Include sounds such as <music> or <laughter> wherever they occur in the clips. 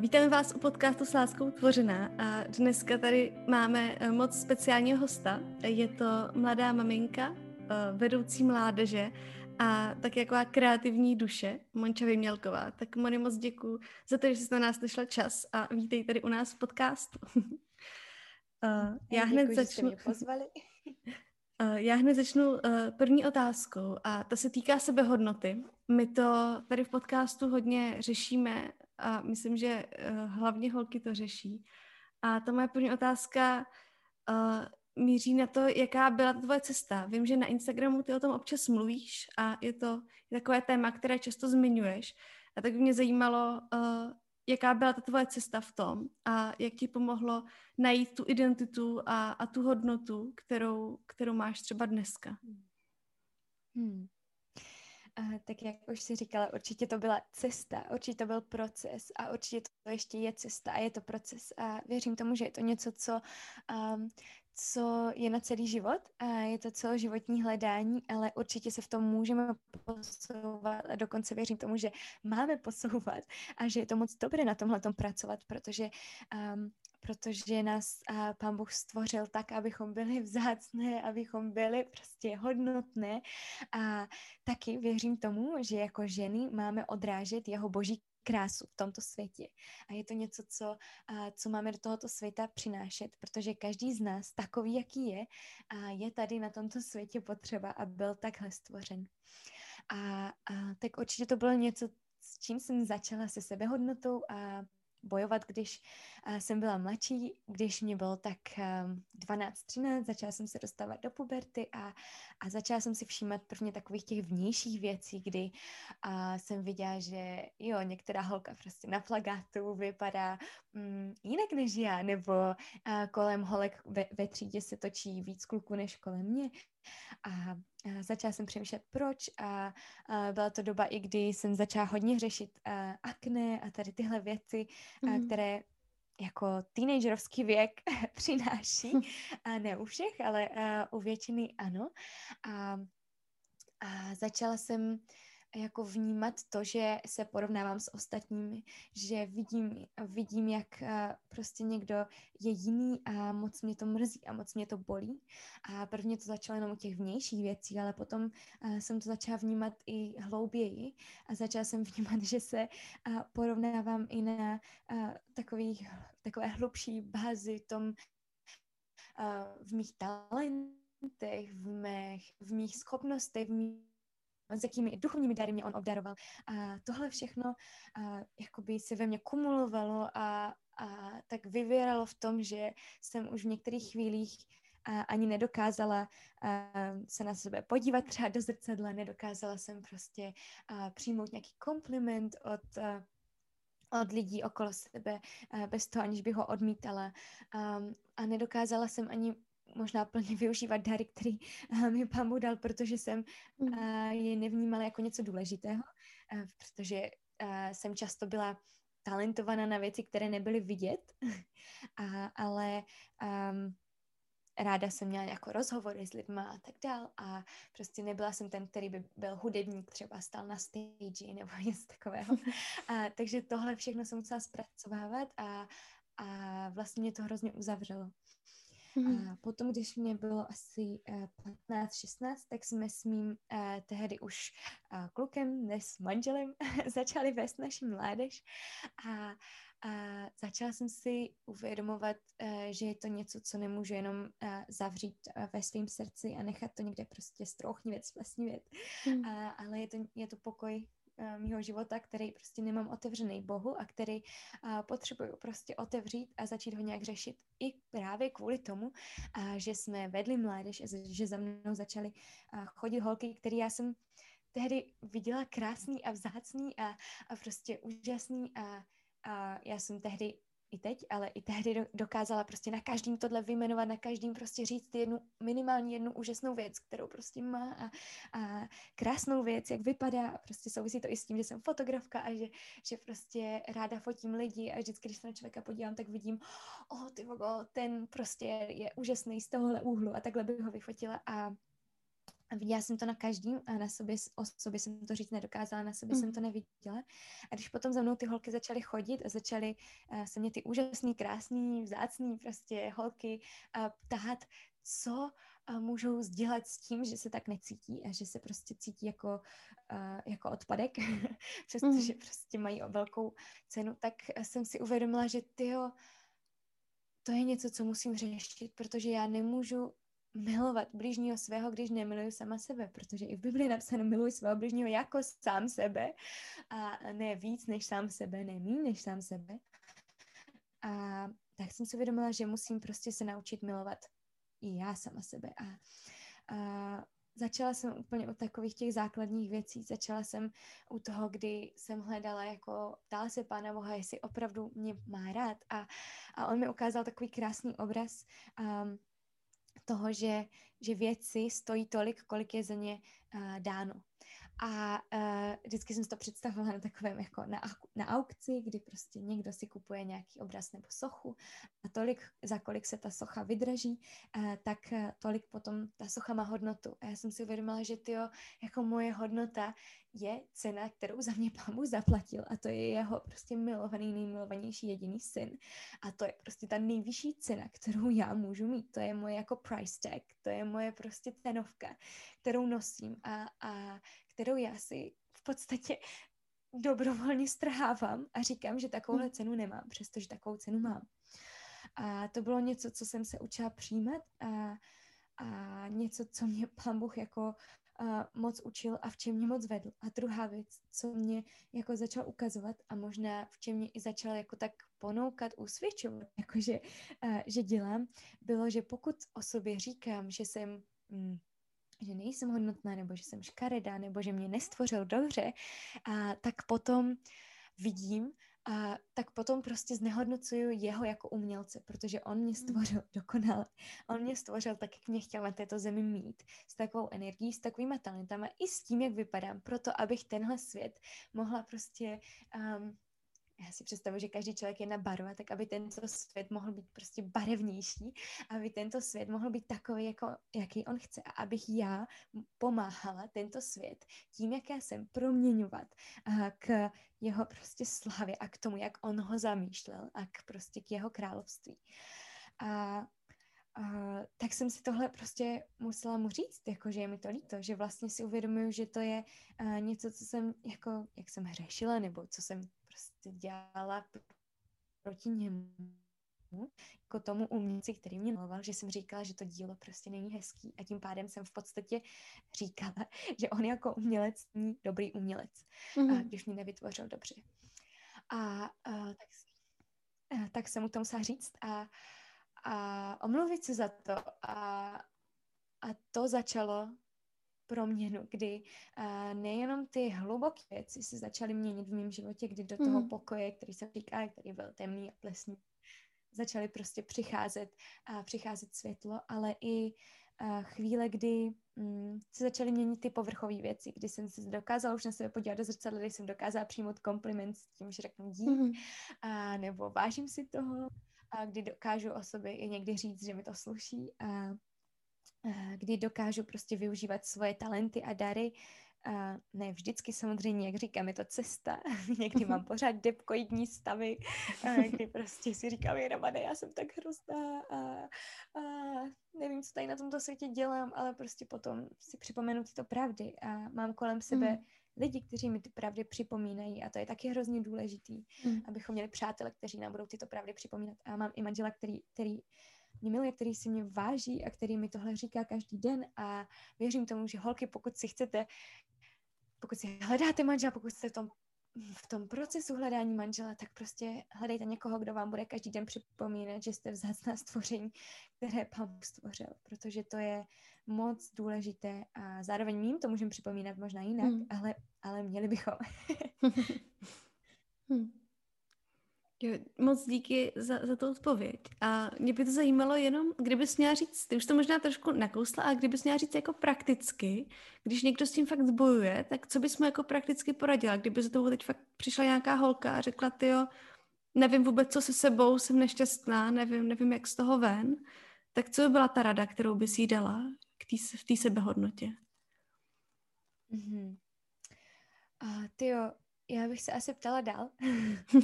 Vítáme vás u podcastu s láskou tvořená a dneska tady máme eh, moc speciálního hosta. Je to mladá maminka, eh, vedoucí mládeže a tak jako kreativní duše, Monča Vymělková. Tak Moni, moc děkuji za to, že jsi na nás našla čas a vítej tady u nás v podcastu. <laughs> já hned děkuji, začnu... Že mě pozvali. <laughs> Já hned začnu první otázkou a ta se týká sebehodnoty. My to tady v podcastu hodně řešíme a myslím, že uh, hlavně holky to řeší. A ta moje první otázka uh, míří na to, jaká byla tvoje cesta. Vím, že na Instagramu ty o tom občas mluvíš a je to takové téma, které často zmiňuješ. A tak by mě zajímalo, uh, jaká byla ta tvoje cesta v tom a jak ti pomohlo najít tu identitu a, a tu hodnotu, kterou, kterou máš třeba dneska. Hmm. Uh, tak jak už si říkala, určitě to byla cesta, určitě to byl proces a určitě to ještě je cesta a je to proces. A věřím tomu, že je to něco, co, um, co je na celý život a je to celoživotní hledání, ale určitě se v tom můžeme posouvat a dokonce věřím tomu, že máme posouvat a že je to moc dobré na tomhle pracovat, protože um, protože nás a, pán Bůh stvořil tak, abychom byli vzácné, abychom byli prostě hodnotné a taky věřím tomu, že jako ženy máme odrážet jeho boží krásu v tomto světě. A je to něco, co, a, co máme do tohoto světa přinášet, protože každý z nás, takový, jaký je, a je tady na tomto světě potřeba a byl takhle stvořen. A, a tak určitě to bylo něco, s čím jsem začala se sebehodnotou a bojovat, když jsem byla mladší, když mě bylo tak um, 12-13, začala jsem se dostávat do puberty a, a začala jsem si všímat prvně takových těch vnějších věcí, kdy uh, jsem viděla, že jo, některá holka prostě na plagátu vypadá um, jinak než já, nebo uh, kolem holek ve, ve třídě se točí víc kluků než kolem mě. A začala jsem přemýšlet proč a, a byla to doba i kdy jsem začala hodně řešit a, akné a tady tyhle věci, mm. a, mhm. které jako teenagerovský věk <laughs> přináší. A ne u všech, ale u většiny ano. A, a začala jsem jako vnímat to, že se porovnávám s ostatními, že vidím, vidím, jak prostě někdo je jiný a moc mě to mrzí a moc mě to bolí. A prvně to začalo jenom u těch vnějších věcí, ale potom jsem to začala vnímat i hlouběji a začala jsem <laughs> vnímat, že se porovnávám i na takový, takové hlubší bázi tom, v mých talentech, v mých, v mých schopnostech, v mých s jakými duchovními dary mě on obdaroval. A tohle všechno a, jakoby se ve mně kumulovalo a, a tak vyvěralo v tom, že jsem už v některých chvílích a ani nedokázala a, se na sebe podívat třeba do zrcadla, nedokázala jsem prostě a, přijmout nějaký kompliment od a, od lidí okolo sebe, bez toho, aniž bych ho odmítala. Um, a nedokázala jsem ani možná plně využívat dary, který uh, mi pán dal, protože jsem uh, je nevnímala jako něco důležitého, uh, protože jsem často byla talentovaná na věci, které nebyly vidět, <laughs> a, ale um, ráda jsem měla jako rozhovory s lidma a tak dál a prostě nebyla jsem ten, který by byl hudebník, třeba stal na stage nebo <laughs> něco takového. A, takže tohle všechno jsem musela zpracovávat a, a vlastně mě to hrozně uzavřelo. Mm. A potom, když mě bylo asi uh, eh, 15-16, tak jsme s mým uh, tehdy už uh, klukem, dnes manželem, <laughs> začali vést naši mládež a, a začala jsem si uvědomovat, že je to něco, co nemůžu jenom zavřít ve svém srdci a nechat to někde prostě strouchnivět, splesnivět, mm. ale je to, je to pokoj, mýho života, který prostě nemám otevřený Bohu a který uh, potřebuju prostě otevřít a začít ho nějak řešit. I právě kvůli tomu, uh, že jsme vedli mládež že za mnou začaly chodit holky, které já jsem tehdy viděla krásný a vzácný a, a prostě úžasný a, a já jsem tehdy i teď, ale i tehdy dokázala prostě na každým tohle vyjmenovat, na každým prostě říct jednu, minimálně jednu úžasnou věc, kterou prostě má a, a krásnou věc, jak vypadá. Prostě souvisí to i s tím, že jsem fotografka a že, že prostě ráda fotím lidi. A vždycky, když se na člověka podívám, tak vidím, oh, ty vogo, ten prostě je úžasný z tohohle úhlu. A takhle bych ho vyfotila. A Viděla jsem to na každém a na sobě, o sobě jsem to říct nedokázala, na sobě mm. jsem to neviděla. A když potom za mnou ty holky začaly chodit a začaly uh, se mě ty úžasný, krásný, vzácný prostě holky uh, ptát, co uh, můžou sdělat s tím, že se tak necítí a že se prostě cítí jako, uh, jako odpadek, <laughs> přestože mm. prostě mají velkou cenu, tak jsem si uvědomila, že tyjo, to je něco, co musím řešit, protože já nemůžu milovat bližního svého, když nemiluju sama sebe, protože i v Biblii napsáno miluj svého bližního jako sám sebe a ne víc než sám sebe, ne méně než sám sebe. A tak jsem si uvědomila, že musím prostě se naučit milovat i já sama sebe. A, a začala jsem úplně u takových těch základních věcí. Začala jsem u toho, kdy jsem hledala, jako ptala se Pána Boha, jestli opravdu mě má rád. A, a on mi ukázal takový krásný obraz. Um, toho, že, že věci stojí tolik, kolik je za ně uh, dáno. A uh, vždycky jsem si to představovala na takovém jako na, na aukci, kdy prostě někdo si kupuje nějaký obraz nebo sochu a tolik, za kolik se ta socha vydraží, uh, tak uh, tolik potom ta socha má hodnotu. A já jsem si uvědomila, že tyjo, jako moje hodnota je cena, kterou za mě pán zaplatil a to je jeho prostě milovaný, nejmilovanější jediný syn. A to je prostě ta nejvyšší cena, kterou já můžu mít. To je moje jako price tag, to je moje prostě cenovka, kterou nosím a, a kterou já si v podstatě dobrovolně strhávám a říkám, že takovouhle hmm. cenu nemám, přestože takovou cenu mám. A to bylo něco, co jsem se učila přijímat a, a něco, co mě pán Bůh jako uh, moc učil a v čem mě moc vedl. A druhá věc, co mě jako začal ukazovat a možná v čem mě i začal jako tak ponoukat, usvědčovat, jakože, uh, že dělám, bylo, že pokud o sobě říkám, že jsem mm, že nejsem hodnotná, nebo že jsem škaredá, nebo že mě nestvořil dobře, a tak potom vidím, a tak potom prostě znehodnocuju jeho jako umělce, protože on mě hmm. stvořil <laughs> dokonale. On mě stvořil tak, jak mě chtěl na této zemi mít, s takovou energií, s takovýma talentama, i s tím, jak vypadám, proto abych tenhle svět mohla prostě um, já si představuji, že každý člověk je na barva, tak aby tento svět mohl být prostě barevnější, aby tento svět mohl být takový, jako, jaký on chce a abych já pomáhala tento svět tím, jak já jsem proměňovat k jeho prostě slavě a k tomu, jak on ho zamýšlel a k prostě k jeho království. A Uh, tak jsem si tohle prostě musela mu říct, jako, že je mi to líto, že vlastně si uvědomuju, že to je uh, něco, co jsem, jako, jak jsem hřešila, nebo co jsem dělala proti němu, jako tomu umělci, který mě miloval, že jsem říkala, že to dílo prostě není hezký a tím pádem jsem v podstatě říkala, že on jako umělec není dobrý umělec, mm-hmm. a mhm. když mě nevytvořil dobře. A, a tak, a, tak jsem mu to musela říct a, a omluvit se za to a, a to začalo proměnu, kdy uh, nejenom ty hluboké věci se začaly měnit v mém životě, kdy do toho mm. pokoje, který jsem říká, který byl temný a plesný, začaly prostě přicházet a přicházet světlo, ale i uh, chvíle, kdy um, se začaly měnit ty povrchové věci, kdy jsem se dokázala už na sebe podívat do zrcadla, kdy jsem dokázala přijmout kompliment s tím, že řeknu dík, mm. a, nebo vážím si toho, a kdy dokážu o sobě i někdy říct, že mi to sluší a Eh, kdy dokážu prostě využívat svoje talenty a dary. A ne vždycky samozřejmě, jak říkám, je to cesta. <laughs> Někdy mám <laughs> pořád depkoidní stavy, kdy prostě si říkám, jenomane, já jsem tak hrozná a, a nevím, co tady na tomto světě dělám, ale prostě potom si připomenu tyto pravdy a mám kolem sebe mm. lidi, kteří mi ty pravdy připomínají a to je taky hrozně důležitý, mm. abychom měli přátele, kteří nám budou tyto pravdy připomínat. A mám i manžela, který, který mě miluje, který si mě váží a který mi tohle říká každý den a věřím tomu, že holky, pokud si chcete, pokud si hledáte manžela, pokud jste v tom, v tom procesu hledání manžela, tak prostě hledejte někoho, kdo vám bude každý den připomínat, že jste vzácná <laughs> stvoření, které Pán stvořil, protože to je moc důležité a zároveň mým to můžeme připomínat možná jinak, hmm. ale, ale měli bychom. <laughs> <laughs> hmm. Jo, moc díky za, za tu odpověď. A mě by to zajímalo jenom, kdybys měla říct, ty už to možná trošku nakousla, a kdybys měla říct jako prakticky, když někdo s tím fakt zbojuje, tak co bys mu jako prakticky poradila? Kdyby za toho teď fakt přišla nějaká holka a řekla, ty jo, nevím vůbec, co se sebou, jsem nešťastná, nevím, nevím, jak z toho ven, tak co by byla ta rada, kterou bys jí dala k tý, v té sebehodnotě? Mm-hmm. Uh, tyjo, já bych se asi ptala dál. <laughs>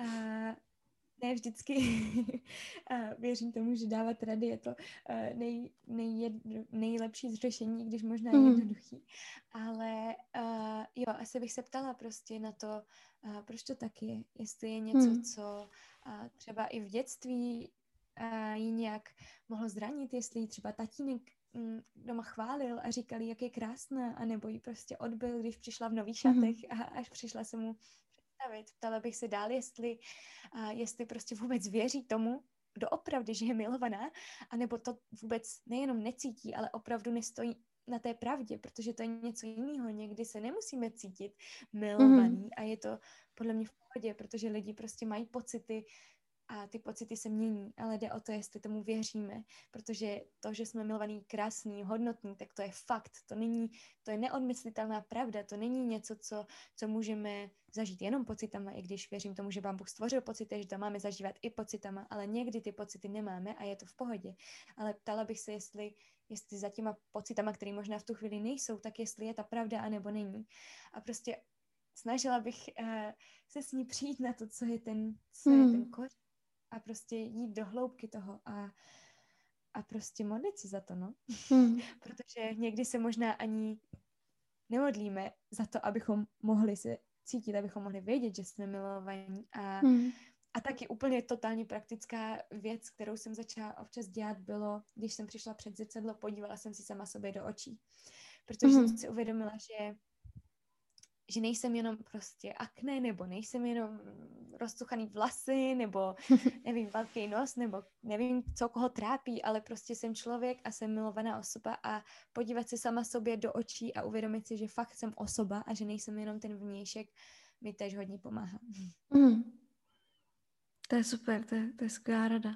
uh, ne vždycky <laughs> věřím tomu, že dávat rady je to nej, nejjed, nejlepší řešení, když možná mm. jednoduchý. Ale uh, jo, asi bych se ptala prostě na to, uh, proč to tak je. Jestli je něco, mm. co uh, třeba i v dětství uh, ji nějak mohlo zranit, jestli třeba tatínek doma chválil a říkali, jak je krásná, anebo ji prostě odbil, když přišla v nových šatech mm. a až přišla se mu představit. Ptala bych se dál, jestli, uh, jestli prostě vůbec věří tomu, doopravdy, že je milovaná, anebo to vůbec nejenom necítí, ale opravdu nestojí na té pravdě, protože to je něco jiného. Někdy se nemusíme cítit milovaný mm. a je to podle mě v pohodě, protože lidi prostě mají pocity, a ty pocity se mění, ale jde o to, jestli tomu věříme, protože to, že jsme milovaný, krásný, hodnotný, tak to je fakt, to není, to je neodmyslitelná pravda, to není něco, co, co můžeme zažít jenom pocitama, i když věřím tomu, že vám Bůh stvořil pocity, že to máme zažívat i pocitama, ale někdy ty pocity nemáme a je to v pohodě. Ale ptala bych se, jestli, jestli za těma pocitama, které možná v tu chvíli nejsou, tak jestli je ta pravda, anebo není. A prostě snažila bych uh, se s ní přijít na to, co je ten, co hmm. je ten kořen a prostě jít do hloubky toho a, a prostě modlit se za to, no. Hmm. <laughs> Protože někdy se možná ani nemodlíme za to, abychom mohli se cítit, abychom mohli vědět, že jsme milovaní a, hmm. a taky úplně totálně praktická věc, kterou jsem začala občas dělat, bylo, když jsem přišla před zrcadlo, podívala jsem si sama sobě do očí. Protože hmm. jsem si uvědomila, že že nejsem jenom prostě akné, nebo nejsem jenom rozcuchaný vlasy, nebo <laughs> nevím, velký nos, nebo nevím, co koho trápí, ale prostě jsem člověk a jsem milovaná osoba a podívat se sama sobě do očí a uvědomit si, že fakt jsem osoba a že nejsem jenom ten vnějšek, mi tež hodně pomáhá. <laughs> Mm. To je super, to je, to je skvělá rada.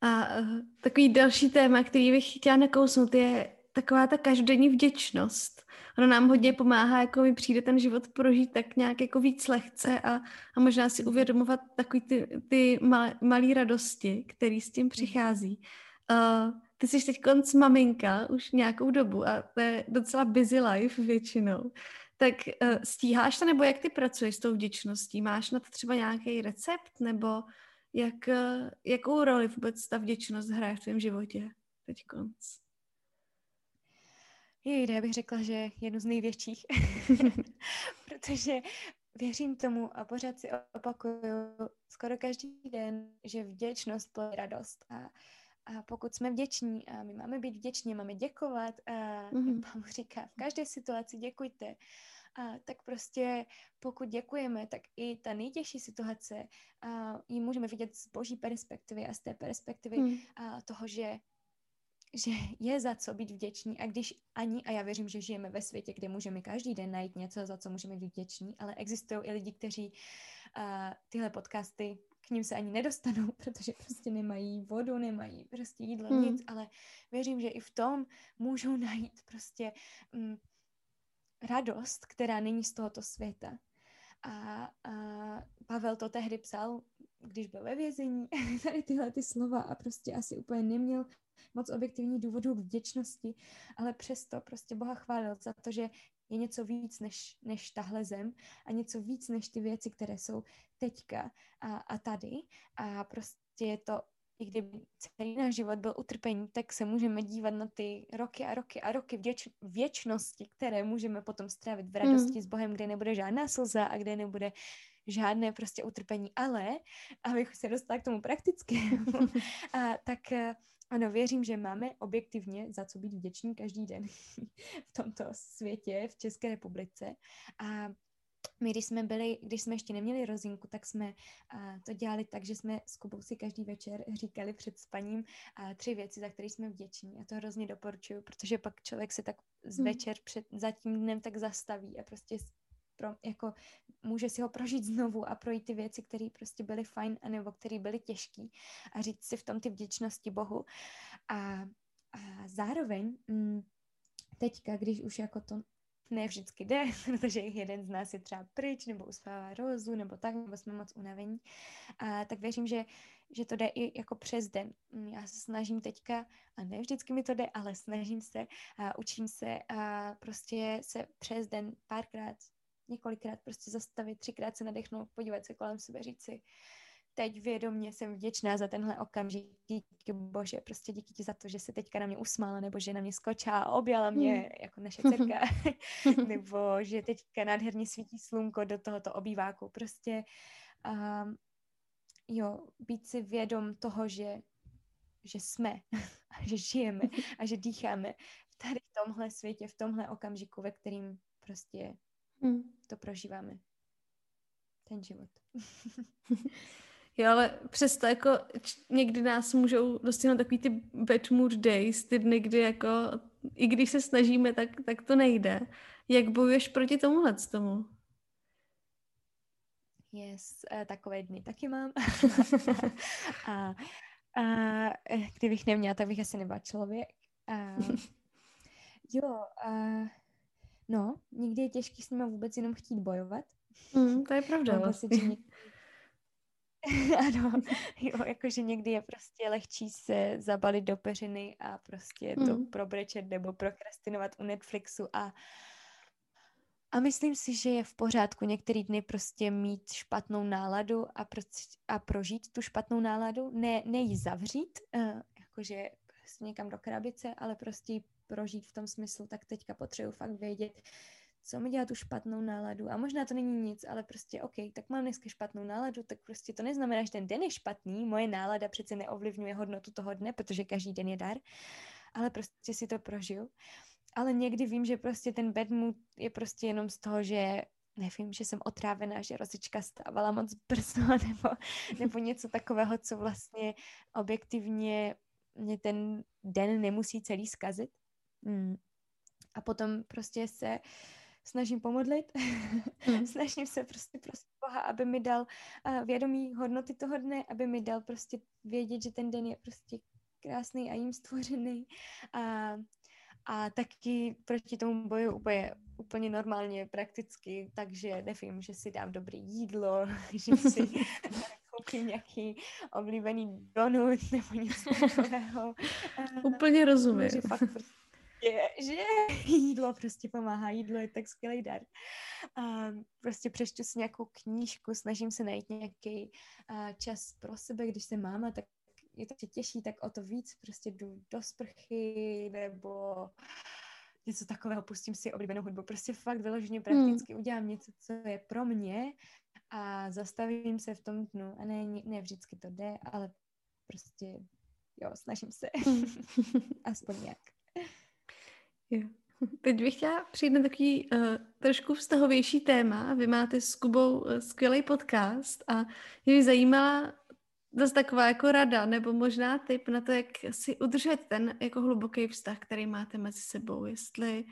A uh, takový další téma, který bych chtěla nakousnout, je taková ta každodenní vděčnost. Ono nám hodně pomáhá, jako mi přijde ten život prožít tak nějak jako víc lehce a, a možná si uvědomovat takový ty, ty mal, malé radosti, které s tím přichází. Uh, ty jsi teď konc maminka už nějakou dobu a to je docela busy life většinou. Tak uh, stíháš to, nebo jak ty pracuješ s tou vděčností? Máš na to třeba nějaký recept, nebo jak, uh, jakou roli vůbec ta vděčnost hraje v tvém životě teď konc? Jej, já bych řekla, že jednu z největších, <laughs> <laughs> protože věřím tomu a pořád si opakuju skoro každý den, že vděčnost plní radost a, a pokud jsme vděční a my máme být vděční, máme děkovat a mm-hmm. Pán říká, v každé situaci děkujte, a tak prostě pokud děkujeme, tak i ta nejtěžší situace a ji můžeme vidět z boží perspektivy a z té perspektivy mm. a toho, že že je za co být vděční a když ani, a já věřím, že žijeme ve světě, kde můžeme každý den najít něco, za co můžeme být vděční, ale existují i lidi, kteří uh, tyhle podcasty k ním se ani nedostanou, <laughs> protože prostě nemají vodu, nemají prostě jídlo, hmm. nic, ale věřím, že i v tom můžou <laughs> najít prostě um, radost, která není z tohoto světa. A, a Pavel to tehdy psal, když byl ve vězení, <laughs> tady tyhle ty slova a prostě asi úplně neměl moc objektivních důvodů k vděčnosti, ale přesto prostě Boha chválil za to, že je něco víc než, než tahle zem a něco víc než ty věci, které jsou teďka a, a tady. A prostě je to, i kdyby celý náš život byl utrpení, tak se můžeme dívat na ty roky a roky a roky vděč, věčnosti, které můžeme potom strávit v radosti mm. s Bohem, kde nebude žádná slza a kde nebude žádné prostě utrpení. Ale, abych se dostala k tomu praktickému, <laughs> a, tak ano, věřím, že máme objektivně za co být vděční každý den <laughs> v tomto světě, v České republice. A my, když jsme byli, když jsme ještě neměli rozinku, tak jsme a, to dělali tak, že jsme s Kubou si každý večer říkali před spaním a, tři věci, za které jsme vděční. A to hrozně doporučuju, protože pak člověk se tak z hmm. večer před, za tím dnem tak zastaví a prostě pro, jako může si ho prožít znovu a projít ty věci, které prostě byly fajn, anebo které byly těžké a říct si v tom ty vděčnosti Bohu. A, a zároveň m, mm, teďka, když už jako to ne vždycky jde, <laughs> protože jeden z nás je třeba pryč, nebo uspává rozu, nebo tak, nebo jsme moc unavení, a, tak věřím, že že to jde i jako přes den. Já se snažím teďka, a ne vždycky mi to jde, ale snažím se a učím se a prostě se přes den párkrát, několikrát prostě zastavit, třikrát se nadechnout, podívat se kolem sebe, říct si, teď vědomě jsem vděčná za tenhle okamžik. Díky bože, prostě díky ti za to, že se teďka na mě usmála, nebo že na mě skočila a objala mě hmm. jako naše <laughs> dcerka, <laughs> nebo že teďka nádherně svítí slunko do tohoto obýváku. Prostě um, jo, být si vědom toho, že, že jsme, <laughs> a že žijeme a že dýcháme v tady v tomhle světě, v tomhle okamžiku, ve kterým prostě hmm. to prožíváme. Ten život. <laughs> Jo, ale přesto jako někdy nás můžou dostihnout takový ty bad mood days, ty dny, kdy jako, i když se snažíme, tak, tak to nejde. Jak bojuješ proti tomuhle tomu? Yes, uh, takové dny taky mám. <laughs> <laughs> a, a eh, kdybych neměla, tak bych asi nebyla člověk. A, jo, a, no, někdy je těžký s nimi vůbec jenom chtít bojovat. Mm, to je pravda. Mám vlastně. pocit, že <laughs> někdy, <laughs> ano, jo, jakože někdy je prostě lehčí se zabalit do peřiny a prostě to hmm. probrečet nebo prokrastinovat u Netflixu a a myslím si, že je v pořádku některý dny prostě mít špatnou náladu a, pro, a prožít tu špatnou náladu, ne, ne ji zavřít, uh, jakože prostě někam do krabice, ale prostě ji prožít v tom smyslu, tak teďka potřebuji fakt vědět, co mi dělá tu špatnou náladu. A možná to není nic, ale prostě OK, tak mám dneska špatnou náladu, tak prostě to neznamená, že ten den je špatný. Moje nálada přece neovlivňuje hodnotu toho dne, protože každý den je dar, ale prostě si to prožiju. Ale někdy vím, že prostě ten bad mood je prostě jenom z toho, že nevím, že jsem otrávená, že rozička stávala moc brzo, <laughs> nebo, nebo něco takového, co vlastně objektivně mě ten den nemusí celý zkazit. Hmm. A potom prostě se snažím pomodlit, mm. <laughs> snažím se prostě prosit Boha, aby mi dal uh, vědomí hodnoty toho dne, aby mi dal prostě vědět, že ten den je prostě krásný a jim stvořený. A, a taky proti tomu boju úplně, úplně normálně, prakticky, takže nevím, že si dám dobré jídlo, <laughs> že si <laughs> koupím nějaký oblíbený donut nebo něco takového. Úplně rozumím. Že fakt prostě je, že <laughs> jídlo prostě pomáhá, jídlo je tak skvělý dar. A prostě přečtu si nějakou knížku, snažím se najít nějaký čas pro sebe, když jsem máma, tak je to tě těžší, tak o to víc prostě jdu do sprchy nebo něco takového, pustím si oblíbenou hudbu, prostě fakt vyloženě hmm. prakticky hmm. udělám něco, co je pro mě a zastavím se v tom dnu a ne, ne vždycky to jde, ale prostě jo, snažím se, hmm. <laughs> aspoň nějak. Jo. <laughs> Teď bych chtěla přijít na takový uh, trošku vztahovější téma. Vy máte s Kubou uh, skvělý podcast a mě zajímala zase taková jako rada, nebo možná tip na to, jak si udržet ten jako hluboký vztah, který máte mezi sebou. Jestli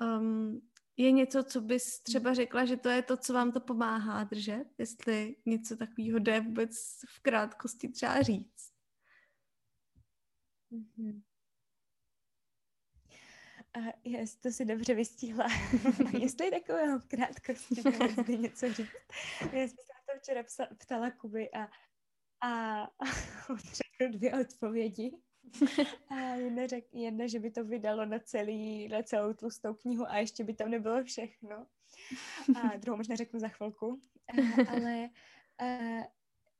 um, je něco, co bys třeba řekla, že to je to, co vám to pomáhá držet? Jestli něco takového jde vůbec v krátkosti třeba říct? Mm-hmm. Uh, yes, to si dobře vystihla. <laughs> <laughs> Jestli takového v krátkosti zde něco říct. Já jsem se na to včera psa, ptala Kuby a, a, a on řekl dvě odpovědi. A jedna, řek, jedna, že by to vydalo na, celý, na celou tlustou knihu a ještě by tam nebylo všechno. A druhou možná řeknu za chvilku. A, ale a,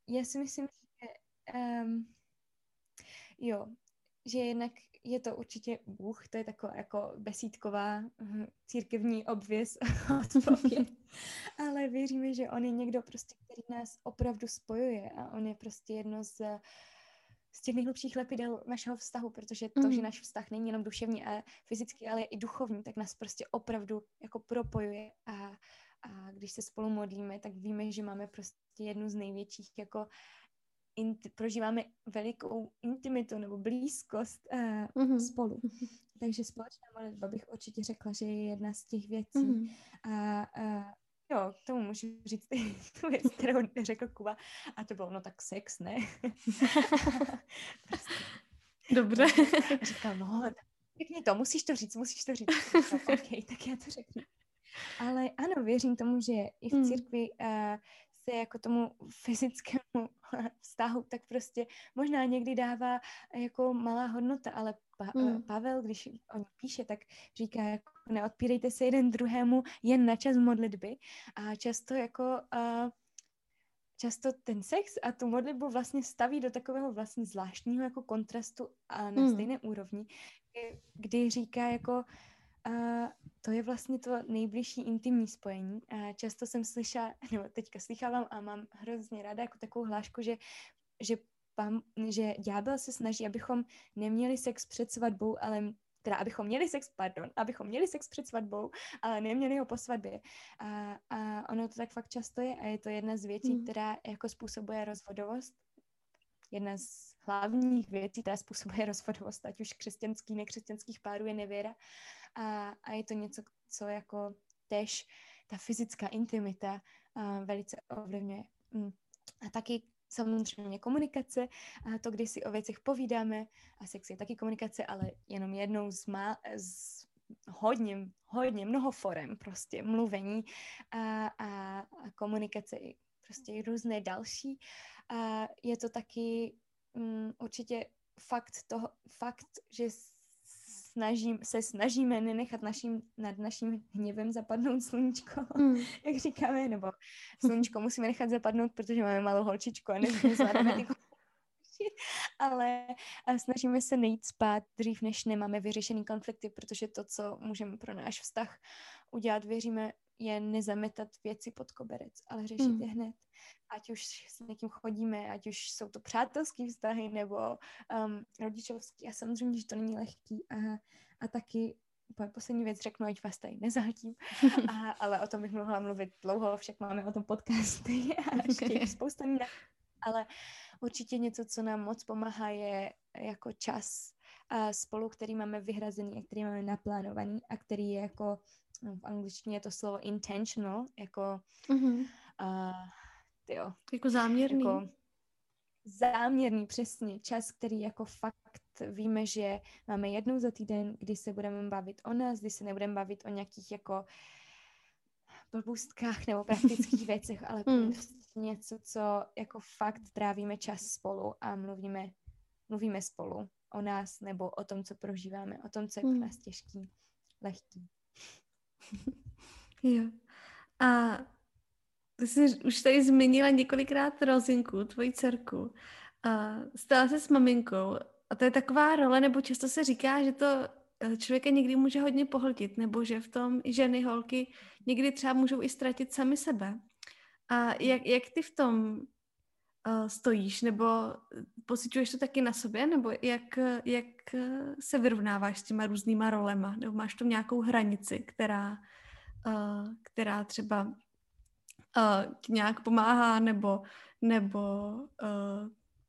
já si myslím, že um, jo, že jednak je to určitě Bůh, to je taková jako besídková hm, církevní obvěz <laughs> odpověď. <laughs> Ale věříme, že on je někdo prostě, který nás opravdu spojuje a on je prostě jedno z, z těch nejhlubších lepidel našeho vztahu, protože to, mm. že náš vztah není jenom duševní a fyzický, ale i duchovní, tak nás prostě opravdu jako propojuje a, a když se spolu modlíme, tak víme, že máme prostě jednu z největších jako int- prožíváme velikou intimitu nebo blízkost uh, mm-hmm. spolu. <laughs> Takže společná modlitba bych určitě řekla, že je jedna z těch věcí. Mm-hmm. A, a jo, k tomu můžu říct tu věc, kterou řekl Kuba. A to bylo, no tak sex, ne? <laughs> prostě. Dobře. A říkal, no, řekni to, musíš to říct, musíš to říct. Říkal, <laughs> OK, tak já to řeknu. Ale ano, věřím tomu, že i v mm. církvi uh, se jako tomu fyzickému <laughs> vztahu, tak prostě možná někdy dává jako malá hodnota, ale pa- mm. Pavel, když o ní píše, tak říká jako neodpírejte se jeden druhému jen na čas modlitby a často jako uh, často ten sex a tu modlitbu vlastně staví do takového vlastně zvláštního jako kontrastu a na mm. stejné úrovni, kdy říká jako a to je vlastně to nejbližší intimní spojení. A často jsem slyšela, <laughs> nebo teďka slychávám a mám hrozně ráda jako takovou hlášku, že, že, pam, že ďábel se snaží, abychom neměli sex před svatbou, ale teda abychom měli sex, pardon, abychom měli sex před svatbou, ale neměli ho po svatbě. A, a ono to tak fakt často je a je to jedna z věcí, mm. která jako způsobuje rozvodovost. Jedna z hlavních věcí, která způsobuje <laughs> rozvodovost, ať už křesťanský, nekřesťanských párů, je nevěra. A, a je to něco, co jako tež ta fyzická intimita uh, velice ovlivňuje. Mm. A taky samozřejmě komunikace, a to, když si o věcech povídáme, a sex je taky komunikace, ale jenom jednou z, má, z hodně, hodně, mnoho forem prostě mluvení a, a, a komunikace i prostě různé další. A je to taky um, určitě fakt toho, fakt, že snažím, se snažíme nenechat naším, nad naším hněvem zapadnout sluníčko, mm. <laughs> jak říkáme, nebo sluníčko musíme nechat zapadnout, protože máme malou holčičku a nezvládáme <laughs> ty ale snažíme se nejít spát dřív, než nemáme vyřešený konflikty, protože to, co můžeme pro náš vztah udělat, věříme, je nezametat věci pod koberec, ale řešit mm. je hned. Ať už s někým chodíme, ať už jsou to přátelské vztahy nebo um, rodičovský. A samozřejmě, že to není lehký. A, a taky poslední věc řeknu, ať vás tady nezahltím, <laughs> a, ale o tom bych mohla mluvit dlouho, však máme o tom podcasty <laughs> a ještě spousta jinak. Ale určitě něco, co nám moc pomáhá, je jako čas a spolu, který máme vyhrazený a který máme naplánovaný a který je jako no, v angličtině je to slovo intentional, jako mm-hmm. uh, tyjo, jako záměrný. Jako záměrný, přesně. Čas, který jako fakt víme, že máme jednou za týden, kdy se budeme bavit o nás, kdy se nebudeme bavit o nějakých jako blbůstkách nebo <laughs> praktických věcech, ale mm. prostě něco, co jako fakt trávíme čas spolu a mluvíme, mluvíme spolu o nás nebo o tom, co prožíváme, o tom, co je pro hmm. nás těžký, lehký. <laughs> jo. A ty jsi už tady zmínila několikrát Rozinku, tvoji dcerku. A stala se s maminkou a to je taková role, nebo často se říká, že to eh, člověka někdy může hodně pohltit, nebo že v tom ženy, holky někdy třeba můžou i ztratit sami sebe. A jak, jak ty v tom stojíš, nebo pocituješ to taky na sobě, nebo jak, jak se vyrovnáváš s těma různýma rolema, nebo máš tam nějakou hranici, která, uh, která třeba uh, ti nějak pomáhá, nebo, nebo uh,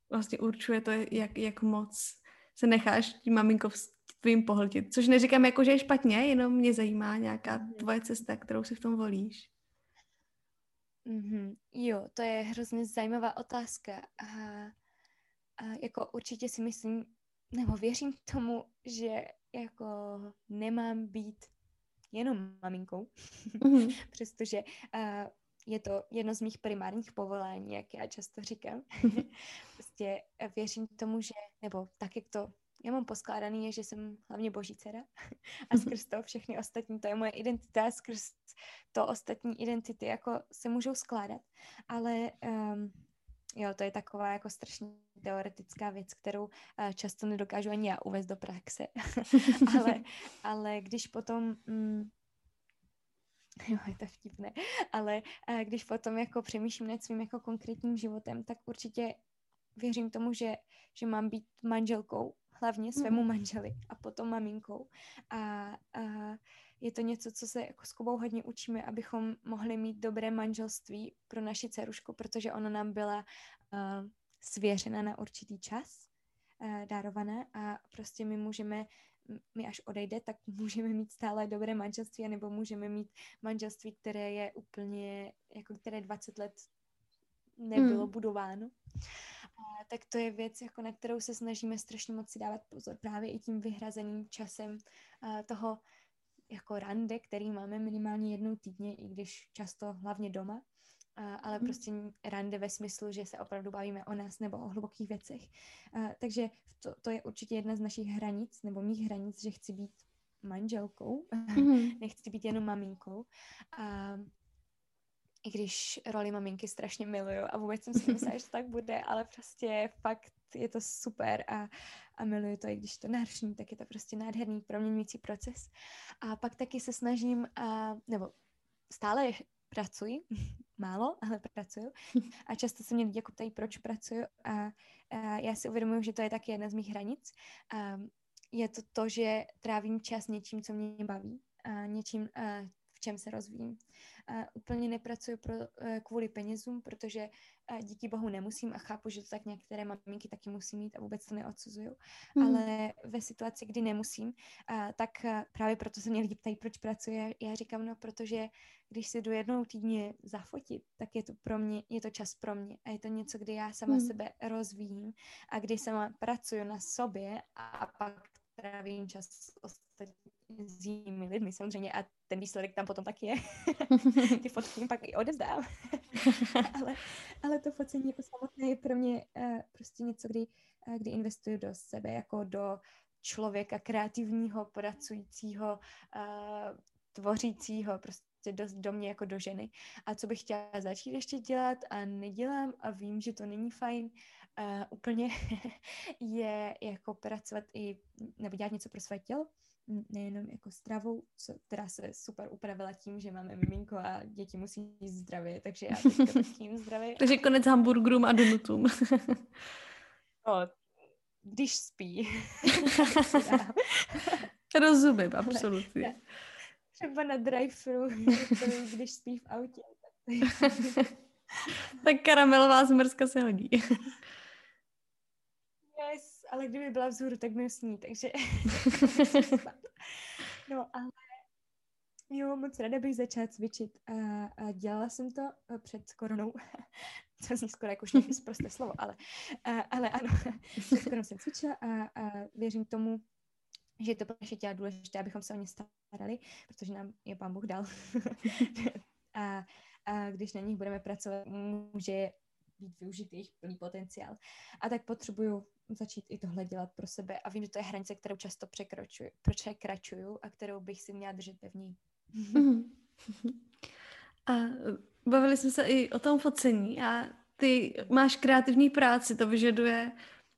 vlastně určuje to, jak, jak moc se necháš tím maminkou tvým pohltit. Což neříkám jako, že je špatně, jenom mě zajímá nějaká tvoje cesta, kterou si v tom volíš. Mm-hmm. Jo, to je hrozně zajímavá otázka a, a jako určitě si myslím, nebo věřím tomu, že jako nemám být jenom maminkou, mm-hmm. <laughs> přestože uh, je to jedno z mých primárních povolání, jak já často říkám. <laughs> prostě věřím tomu, že, nebo tak, jak to já mám poskládaný, je, že jsem hlavně boží dcera <laughs> a skrz to všechny ostatní, to je moje identita, skrz to ostatní identity jako se můžou skládat, ale um, jo, to je taková jako strašně teoretická věc, kterou uh, často nedokážu ani já uvést do praxe, <laughs> ale, <laughs> ale když potom um, Jo, je to vtipné. Ale uh, když potom jako přemýšlím nad svým jako konkrétním životem, tak určitě věřím tomu, že, že mám být manželkou hlavně svému mm. manželi a potom maminkou. A, a je to něco, co se jako s Kubou hodně učíme, abychom mohli mít dobré manželství pro naši dcerušku, protože ona nám byla uh, svěřena na určitý čas, uh, dárovaná a prostě my můžeme my až odejde, tak <laughs> můžeme mít stále dobré manželství, nebo můžeme mít manželství, které je úplně, jako které 20 let nebylo mm. budováno tak to je věc, jako na kterou se snažíme strašně moc si dávat pozor právě i tím vyhrazeným časem toho jako rande, který máme minimálně jednou týdně, i když často hlavně doma. ale hmm. prostě rande ve smyslu, že se opravdu bavíme o nás nebo o hlubokých věcech. Takže to, to je určitě jedna z našich hranic, nebo mých hranic, že chci být manželkou, mm-hmm. <laughs> nechci být jenom maminkou. A i když roli maminky strašně miluju a vůbec jsem si myslela, <laughs> že to tak bude, ale prostě fakt je to super a, a miluju to, i když to náročný, tak je to prostě nádherný proměňující proces. A pak taky se snažím, a, nebo stále pracuji, <laughs> málo, ale pracuju. A často se mě lidi jako ptají, proč pracuju a, a já si uvědomuji, že to je taky jedna z mých hranic. A je to to, že trávím čas něčím, co mě baví a něčím, a čem se rozvíjím. A úplně nepracuji pro, e, kvůli penězům, protože díky bohu nemusím a chápu, že to tak některé maminky taky musí mít a vůbec to neodsuzuju. Mm. Ale ve situaci, kdy nemusím, tak právě proto se mě lidi ptají, proč pracuji. Já říkám, no protože když si jdu jednou týdně zafotit, tak je to pro mě, je to čas pro mě a je to něco, kdy já sama mm. sebe rozvíjím a kdy sama pracuju na sobě a pak trávím čas s s jinými lidmi samozřejmě a ten výsledek tam potom taky je. <laughs> Ty fotky pak i odezdám. <laughs> ale, ale to focení jako samotné je pro mě uh, prostě něco, kdy, uh, kdy investuju do sebe, jako do člověka kreativního, pracujícího, uh, tvořícího, prostě do, do mě jako do ženy. A co bych chtěla začít ještě dělat a nedělám a vím, že to není fajn, uh, úplně <laughs> je jako pracovat i, nebo dělat něco pro své tělo, nejenom jako stravou, co, která se super upravila tím, že máme miminko a děti musí jíst zdravě, takže já <laughs> jím zdravě. takže konec hamburgerům a donutům. no, když spí. <laughs> Rozumím, absolutně. Třeba na drive-thru, <laughs> když spí v autě. tak karamelová zmrzka se hodí. Ale kdyby byla vzhůru, tak mi sní, takže... <laughs> no, ale jo, moc ráda bych začala cvičit a, a dělala jsem to eh, před koronou, <laughs> to zní skoro jako už nějaké zprosté slovo, ale, a, ale ano, <laughs> před koronou jsem cvičila a, a věřím tomu, že je to pro naše těla důležité, abychom se o ně starali, protože nám je pán Bůh dal. a, a když na nich budeme pracovat, může být využít jejich plný potenciál. A tak potřebuju začít i tohle dělat pro sebe a vím, že to je hranice, kterou často překračuju, překračuju a kterou bych si měla držet pevný. Mhm. A bavili jsme se i o tom focení a ty máš kreativní práci, to vyžaduje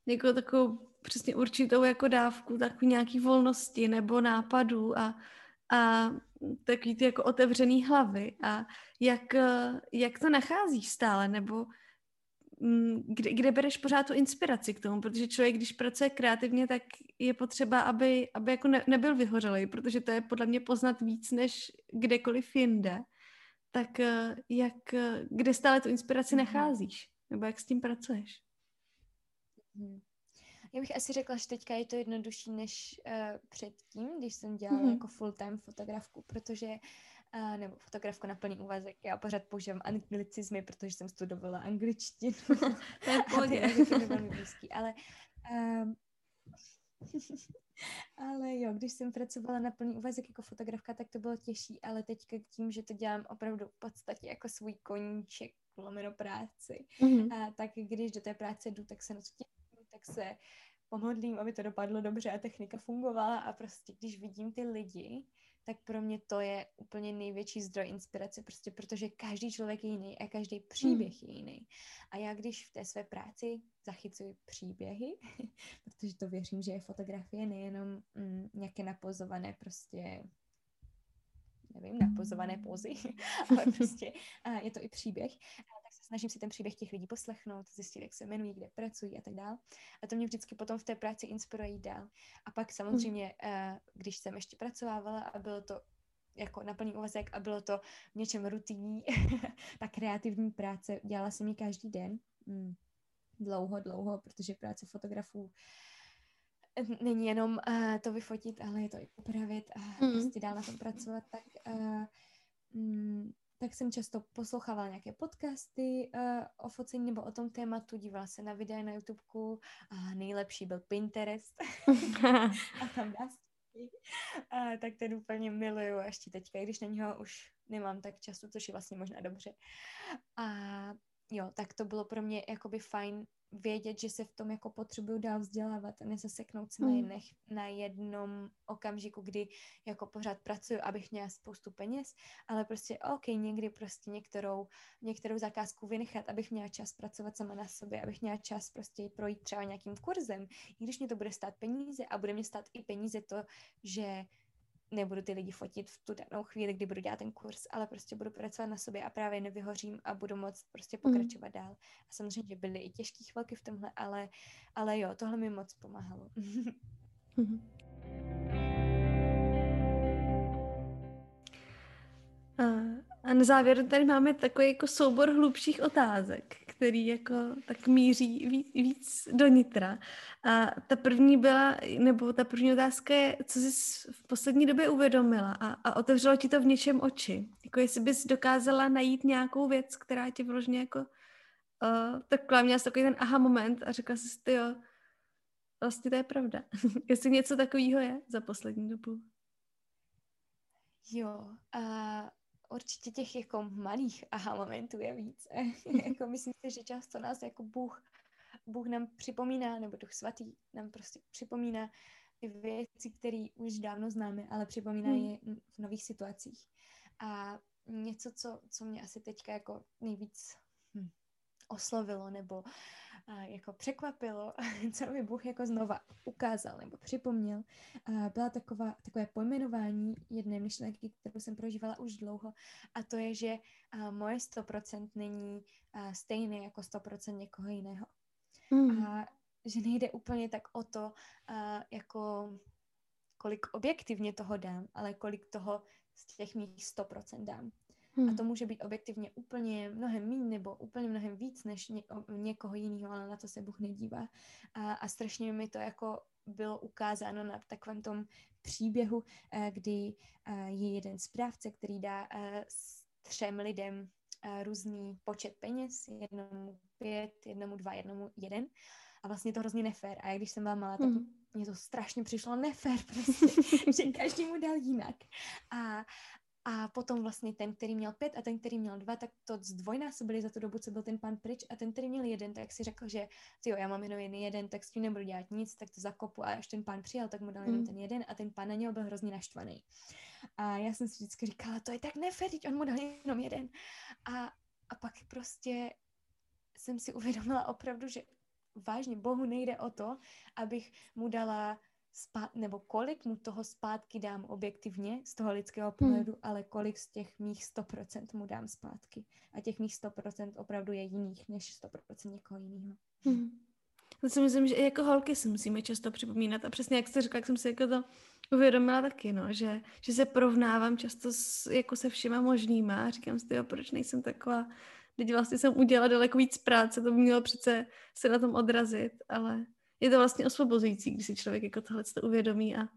jako takovou přesně určitou jako dávku takový nějaký volnosti nebo nápadů a, a takový ty jako otevřený hlavy a jak, jak to nacházíš stále nebo kde, kde bereš pořád tu inspiraci k tomu, protože člověk, když pracuje kreativně, tak je potřeba, aby, aby jako ne, nebyl vyhořelý, protože to je podle mě poznat víc než kdekoliv jinde. Tak eh, jak, eh, kde stále tu inspiraci mm-hmm. nacházíš? Nebo jak s tím pracuješ? Mm. Já bych asi řekla, že teďka je to jednodušší než uh, předtím, když jsem dělala mm-hmm. jako full-time fotografku, protože nebo fotografku na plný úvazek. Já pořád používám anglicizmy, protože jsem studovala angličtinu. <laughs> to je <laughs> velmi blízký, ale um, <laughs> ale jo, když jsem pracovala na plný úvazek jako fotografka, tak to bylo těžší, ale teďka tím, že to dělám opravdu v podstatě jako svůj koníček, lomeno práci, mm-hmm. a tak když do té práce jdu, tak se na to těším, tak se pomodlím, aby to dopadlo dobře a technika fungovala a prostě když vidím ty lidi, tak pro mě to je úplně největší zdroj inspirace, prostě protože každý člověk je jiný a každý příběh je jiný. A já když v té své práci zachycuji příběhy, <laughs> protože to věřím, že je fotografie nejenom mm, nějaké napozované prostě nevím, napozované pózy, <laughs> <laughs> ale prostě a je to i příběh, snažím si ten příběh těch lidí poslechnout, zjistit, jak se jmenují, kde pracují a tak dále. A to mě vždycky potom v té práci inspiruje jít dál. A pak samozřejmě, hmm. když jsem ještě pracovávala a bylo to jako na plný úvazek a bylo to v něčem rutinní, <laughs> ta kreativní práce, dělala jsem ji každý den. Hmm. Dlouho, dlouho, protože práce fotografů není jenom uh, to vyfotit, ale je to i upravit a mm. prostě dál na tom pracovat, tak uh, mm, tak jsem často poslouchávala nějaké podcasty uh, o focení nebo o tom tématu, dívala se na videa na YouTubeku a nejlepší byl Pinterest <laughs> a tam dá uh, tak ten úplně miluju a ještě teďka, když na něho už nemám tak času, což je vlastně možná dobře. A jo, tak to bylo pro mě jakoby fajn vědět, že se v tom jako potřebuju dál vzdělávat a nezaseknout se mm. na, hmm. jednech, na jednom okamžiku, kdy jako pořád pracuju, abych měla spoustu peněz, ale prostě OK, někdy prostě některou, některou zakázku vynechat, abych měla čas pracovat sama na sobě, abych měla čas prostě projít třeba nějakým kurzem, i když mě to bude stát peníze a bude mě stát i peníze to, že nebudu ty lidi fotit v tu danou chvíli, kdy budu dělat ten kurz, ale prostě budu pracovat na sobě a právě nevyhořím a budu moct prostě mhm. pokračovat mm. dál. A samozřejmě, že byly i těžké chvilky v tomhle, ale, ale jo, tohle mi moc pomáhalo. <laughs> A na závěr tady máme takový jako soubor hlubších otázek, který jako tak míří víc, víc do nitra. A ta první byla, nebo ta první otázka je, co jsi v poslední době uvědomila a, a otevřelo ti to v něčem oči. Jako jestli bys dokázala najít nějakou věc, která tě vložně jako uh, takhle měla takový ten aha moment a řekla jsi ty jo, vlastně to je pravda. <laughs> jestli něco takového je za poslední dobu. Jo, uh, určitě těch jako malých aha momentů je víc. <laughs> jako myslím si, že často nás jako Bůh, Bůh nám připomíná, nebo Duch Svatý nám prostě připomíná ty věci, které už dávno známe, ale připomíná hmm. je v nových situacích. A něco, co, co mě asi teďka jako nejvíc hm, oslovilo, nebo jako překvapilo, <laughs> co mi Bůh jako znova ukázal nebo připomněl, byla taková, takové pojmenování jedné myšlenky, kterou jsem prožívala už dlouho a to je, že moje 100% není stejné jako 100% někoho jiného. Mm. A že nejde úplně tak o to, jako kolik objektivně toho dám, ale kolik toho z těch mých 100% dám. Hmm. A to může být objektivně úplně mnohem méně nebo úplně mnohem víc než někoho jiného, ale na to se Bůh nedívá. A, a strašně mi to jako bylo ukázáno na takovém tom příběhu, eh, kdy eh, je jeden správce, který dá eh, třem lidem různý počet peněz, jednomu pět, jednomu dva, jednomu jeden. A vlastně to hrozně nefér. A jak když jsem byla malá, tak mm. mě to strašně přišlo nefér, <laughs> prostě, že každý mu dal jinak. A, a potom vlastně ten, který měl pět a ten, který měl dva, tak to zdvojnásobili za tu dobu, co byl ten pan pryč. A ten, který měl jeden, tak si řekl, že jo, já mám jenom jeden, jeden, tak s tím nebudu dělat nic, tak to zakopu. A až ten pán přijel, tak mu dal jenom mm. ten jeden a ten pán na něho byl hrozně naštvaný. A já jsem si vždycky říkala, to je tak nefér, on mu dal jenom jeden. A, a pak prostě jsem si uvědomila opravdu, že vážně Bohu nejde o to, abych mu dala spát, nebo kolik mu toho zpátky dám objektivně z toho lidského pohledu, hmm. ale kolik z těch mých 100% mu dám zpátky. A těch mých 100% opravdu je jiných než 100% někoho jiného. Hmm. To si myslím, že i jako holky si musíme často připomínat a přesně jak jste řekla, jak jsem si jako to uvědomila taky, no, že, že se porovnávám často s, jako se všema možnýma a říkám si, jo, proč nejsem taková, teď vlastně jsem udělala daleko víc práce, to by mělo přece se na tom odrazit, ale je to vlastně osvobozující, když si člověk jako tohle to uvědomí a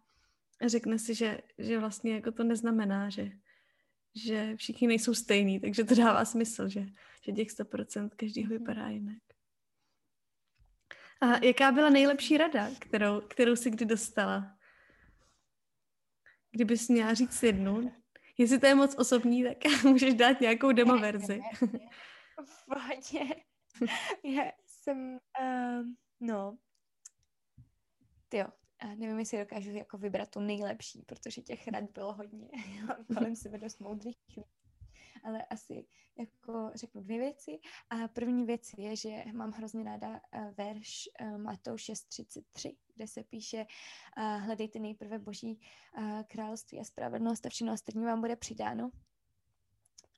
řekne si, že, že vlastně jako to neznamená, že, že všichni nejsou stejní, takže to dává smysl, že, že těch 100% každýho vypadá jinak. A jaká byla nejlepší rada, kterou, kterou jsi kdy dostala? Kdybys měla říct jednu, jestli to je moc osobní, tak <laughs> můžeš dát nějakou demo verzi. <laughs> V pohodě. Já jsem, uh, no, jo, nevím, jestli dokážu jako vybrat tu nejlepší, protože těch rad bylo hodně. <laughs> kolem sebe dost moudrých ale asi jako řeknu dvě věci. A první věc je, že mám hrozně ráda eh, verš eh, Matouš 6.33, kde se píše eh, hledejte nejprve boží království a spravedlnost a všechno ostatní vám bude přidáno.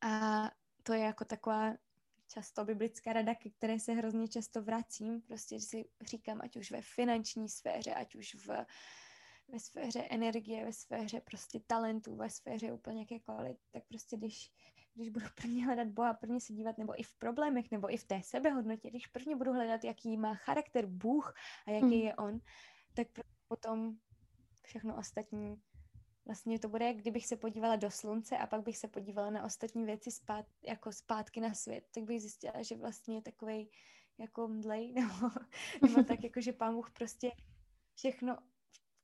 A to je jako taková často biblická rada, ke které se hrozně často vracím, prostě si říkám, ať už ve finanční sféře, ať už v, ve sféře energie, ve sféře prostě talentů, ve sféře úplně jakékoliv, tak prostě když, když budu <laughs> prvně hledat Boha, prvně se dívat, nebo i v problémech, nebo i v té sebehodnotě, když prvně budu hledat, jaký má charakter Bůh a jaký hmm. je On, tak potom všechno ostatní Vlastně to bude, kdybych se podívala do slunce a pak bych se podívala na ostatní věci spát, jako zpátky na svět, tak bych zjistila, že vlastně je takovej jako mdlej, <laughs> nebo, nebo tak jako, že pán Bůh prostě všechno,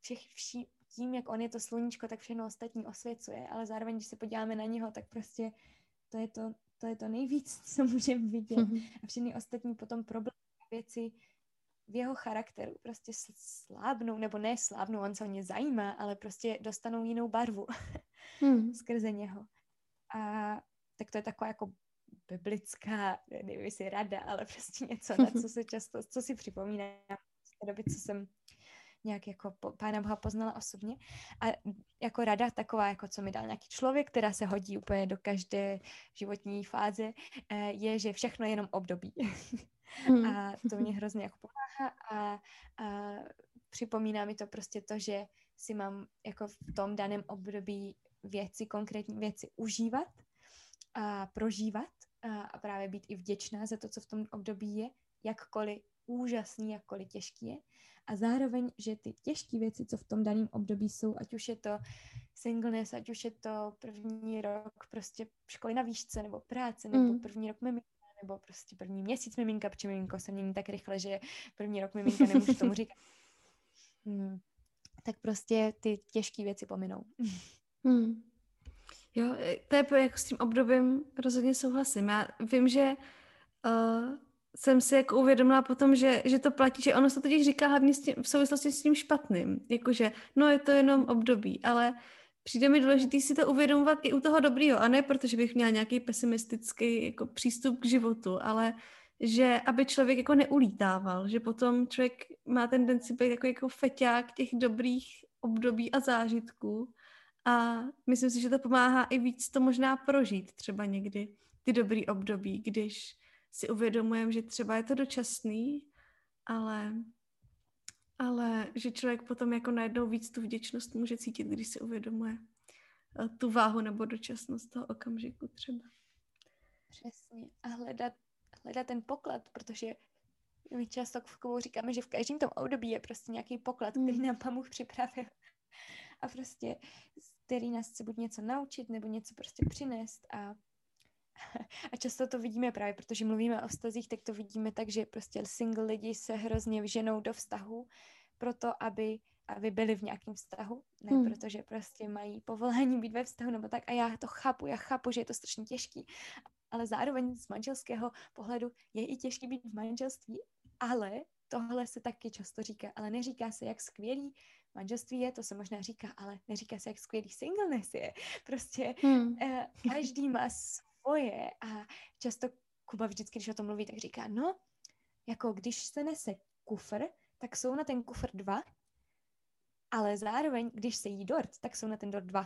všech, vší, tím, jak on je to sluníčko, tak všechno ostatní osvěcuje, ale zároveň, když se podíváme na něho, tak prostě to je to, to, je to nejvíc, <laughs> co můžeme vidět. Mm-hmm. A všechny ostatní potom problémy, věci v jeho charakteru prostě slábnou, nebo ne slábnou, on se o ně zajímá, ale prostě dostanou jinou barvu <laughs> mm. skrze něho. A tak to je taková jako biblická, nevím jestli rada, ale prostě něco, na co se často, co si připomíná z té doby, co jsem nějak jako po, Pána Boha poznala osobně. A jako rada taková, jako co mi dal nějaký člověk, která se hodí úplně do každé životní fáze, eh, je, že všechno je jenom období. <laughs> Mm. a to mě hrozně jako pomáhá a, a připomíná mi to prostě to, že si mám jako v tom daném období věci, konkrétní věci užívat a prožívat a, a právě být i vděčná za to, co v tom období je, jakkoliv úžasný, jakkoliv těžký je. A zároveň, že ty těžké věci, co v tom daném období jsou, ať už je to singleness, ať už je to první rok prostě školy na výšce, nebo práce, nebo mm. první rok miminka, nebo prostě první měsíc miminka, protože miminko se mění tak rychle, že první rok miminka nemůžu tomu říkat. <laughs> Hmm. Tak prostě ty těžké věci pominou. Hmm. Jo, to je jako s tím obdobím rozhodně souhlasím. Já vím, že uh, jsem si jako uvědomila potom, že, že to platí, že ono se totiž říká hlavně s tím, v souvislosti s tím špatným. Jakože, no je to jenom období, ale přijde mi důležité si to uvědomovat i u toho dobrýho, a ne protože bych měla nějaký pesimistický jako přístup k životu, ale že aby člověk jako neulítával, že potom člověk má tendenci být jako, jako feťák těch dobrých období a zážitků. A myslím si, že to pomáhá i víc to možná prožít třeba někdy ty dobrý období, když si uvědomujeme, že třeba je to dočasný, ale, ale že člověk potom jako najednou víc tu vděčnost může cítit, když si uvědomuje eh, tu váhu nebo dočasnost toho okamžiku třeba. Přesně. A hledat, hledat ten poklad, protože my často v říkáme, že v každém tom období je prostě nějaký poklad, který hmm. nám Pán připravil. A prostě, který nás chce buď něco naučit, nebo něco prostě přinést a a často to vidíme právě, protože mluvíme o vztazích, tak to vidíme tak, že prostě single lidi se hrozně vženou do vztahu proto, aby, aby byli v nějakém vztahu, ne hmm. protože prostě mají povolání být ve vztahu nebo tak. A já to chápu, já chápu, že je to strašně těžký, ale zároveň z manželského pohledu je i těžký být v manželství, ale tohle se taky často říká, ale neříká se, jak skvělý manželství je, to se možná říká, ale neříká se, jak skvělý singleness je. Prostě hmm. eh, každý má <laughs> svoje a často Kuba vždycky, když o tom mluví, tak říká, no, jako když se nese kufr, tak jsou na ten kufr dva, ale zároveň, když se jí dort, tak jsou na ten dort dva. <laughs>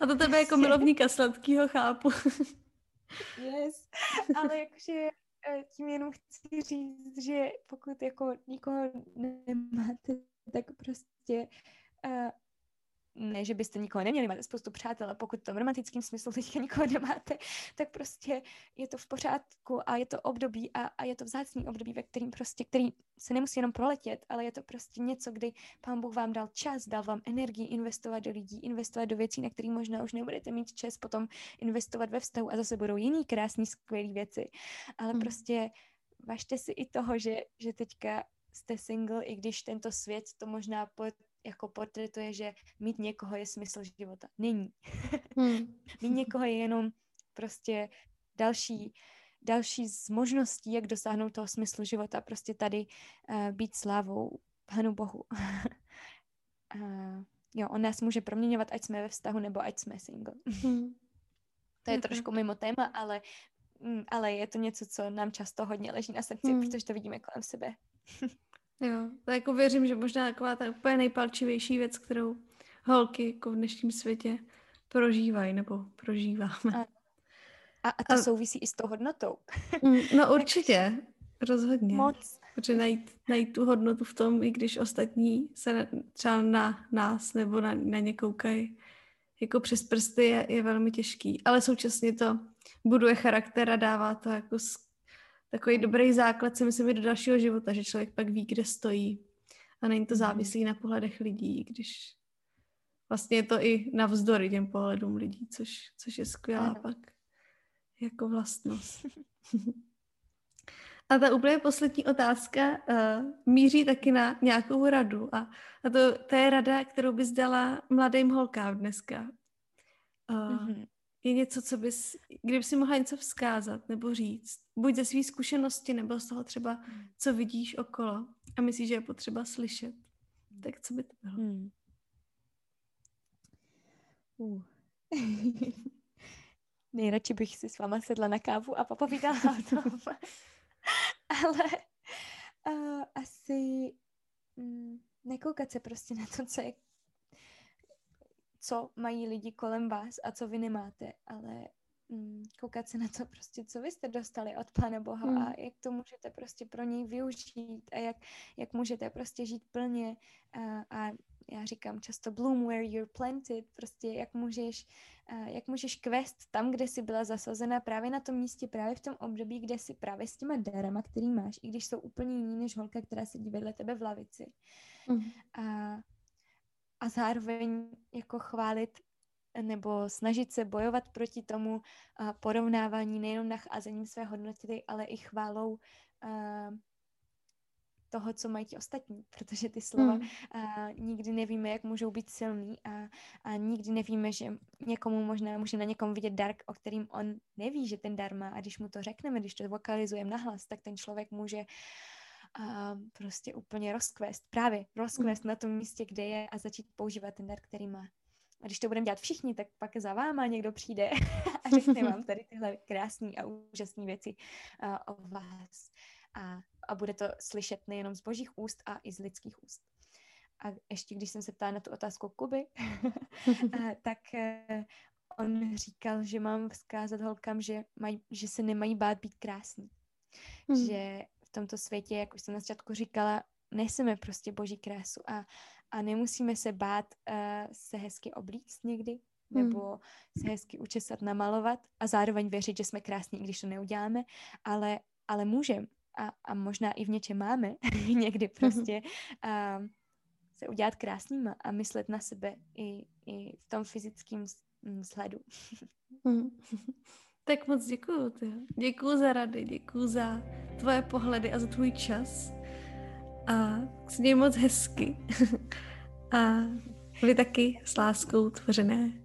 a to tebe jako milovníka sladkýho chápu. <laughs> yes, ale jakože eh, tím jenom chci říct, že pokud jako nikoho nemáte, tak prostě uh, ne, že byste nikoho neměli, máte spoustu přátel, a pokud to v romantickém smyslu <laughs> teďka nikoho nemáte, tak prostě je to v pořádku a je to období a, a je to vzácný období, ve kterým prostě, který se nemusí jenom proletět, ale je to prostě něco, kdy pán Bůh vám dal čas, dal vám energii investovat do lidí, investovat do věcí, na které možná už nebudete mít čas potom investovat ve vztahu a zase budou jiný krásný, skvělý věci. Ale hmm. prostě važte si i toho, že, že teďka jste single, i když tento svět to možná pod jako portretuje, že mít někoho je smysl života. Není. <laughs> Hmm. mít někoho je jenom prostě další, další z možností, jak dosáhnout toho smyslu života. Prostě tady uh, být slávou Panu Bohu. uh, <laughs> jo, on nás může proměňovat, ať jsme ve vztahu, nebo ať jsme single. <laughs> Hmm. To je trošku mimo téma, ale, mm, ale je to něco, co nám často hodně leží na srdci, hmm. protože to vidíme kolem sebe. Jo, tak jako věřím, že možná taková ta úplně nejpalčivější věc, kterou holky jako v dnešním světě prožívají nebo prožíváme. A, a to a... souvisí i s tou hodnotou. Mm, no <laughs> určitě, rozhodně. Moc. Protože najít, najít tu hodnotu v tom, i když ostatní se třeba na nás nebo na, na ně koukají jako přes prsty, je, je velmi těžký. Ale současně to buduje charakter a dává to jako takový dobrý základ si myslím i do dalšího života, že člověk pak ví, kde stojí a není to mhm. závislý na pohledech lidí, když vlastně je to i navzdory těm pohledům lidí, což, což je skvělá ano. pak jako vlastnost. <laughs> A ta úplně poslední otázka uh, míří taky na nějakou radu. A, a to, to je rada, kterou bys dala mladým holkám dneska. Uh, mm-hmm. Je něco, co bys, kdyby si mohla něco vzkázat nebo říct, buď ze své zkušenosti, nebo z toho třeba, co vidíš okolo a myslíš, že je potřeba slyšet, tak co by to bylo? Mm. Uh. <laughs> Nejradši bych si s váma sedla na kávu a popovídala o tom. <laughs> Ale uh, asi mm, nekoukat se prostě na to, co je co mají lidi kolem vás a co vy nemáte, ale mm, koukat se na to prostě, co vy jste dostali od Pána Boha mm. a jak to můžete prostě pro něj využít a jak, jak můžete prostě žít plně a, a já říkám často bloom where you're planted, prostě jak můžeš, jak můžeš kvést tam, kde jsi byla zasazena právě na tom místě, právě v tom období, kde jsi právě s těma darama, který máš, i když jsou úplně jiný než holka, která sedí vedle tebe v lavici. Mm. A, a zároveň jako chválit nebo snažit se bojovat proti tomu uh, porovnávání nejenom nacházením své hodnoty, ale i chválou uh, toho, co mají ti ostatní, protože ty slova hmm. a, nikdy nevíme, jak můžou být silný a, a nikdy nevíme, že někomu možná může na někom vidět dar, o kterým on neví, že ten dar má a když mu to řekneme, když to vokalizujeme nahlas, tak ten člověk může a prostě úplně rozkvést, právě rozkvést hmm. na tom místě, kde je a začít používat ten dar, který má. A když to budeme dělat všichni, tak pak za váma někdo přijde <laughs> a řekne vám tady tyhle krásné a úžasné věci uh, o vás. A a bude to slyšet nejenom z božích úst a i z lidských úst. A ještě když jsem se ptala na tu otázku Kuby, <laughs> tak eh, on říkal, že mám vzkázat holkám, že, maj, že se nemají bát být krásný. Hmm. Že tomto světě, jak už jsem na začátku říkala, neseme prostě boží krásu a, a nemusíme se bát uh, se hezky oblíct někdy, hmm. nebo se hezky učesat, namalovat a zároveň věřit, že jsme krásní, i když to neuděláme, ale, ale můžeme a, a možná i v něčem máme <laughs> někdy prostě a se udělat krásnýma a myslet na sebe i, i v tom fyzickém vzhledu. <laughs> Tak moc děkuju. Děkuju za rady, děkuju za tvoje pohledy a za tvůj čas. A s moc hezky. <laughs> a vy taky s láskou tvořené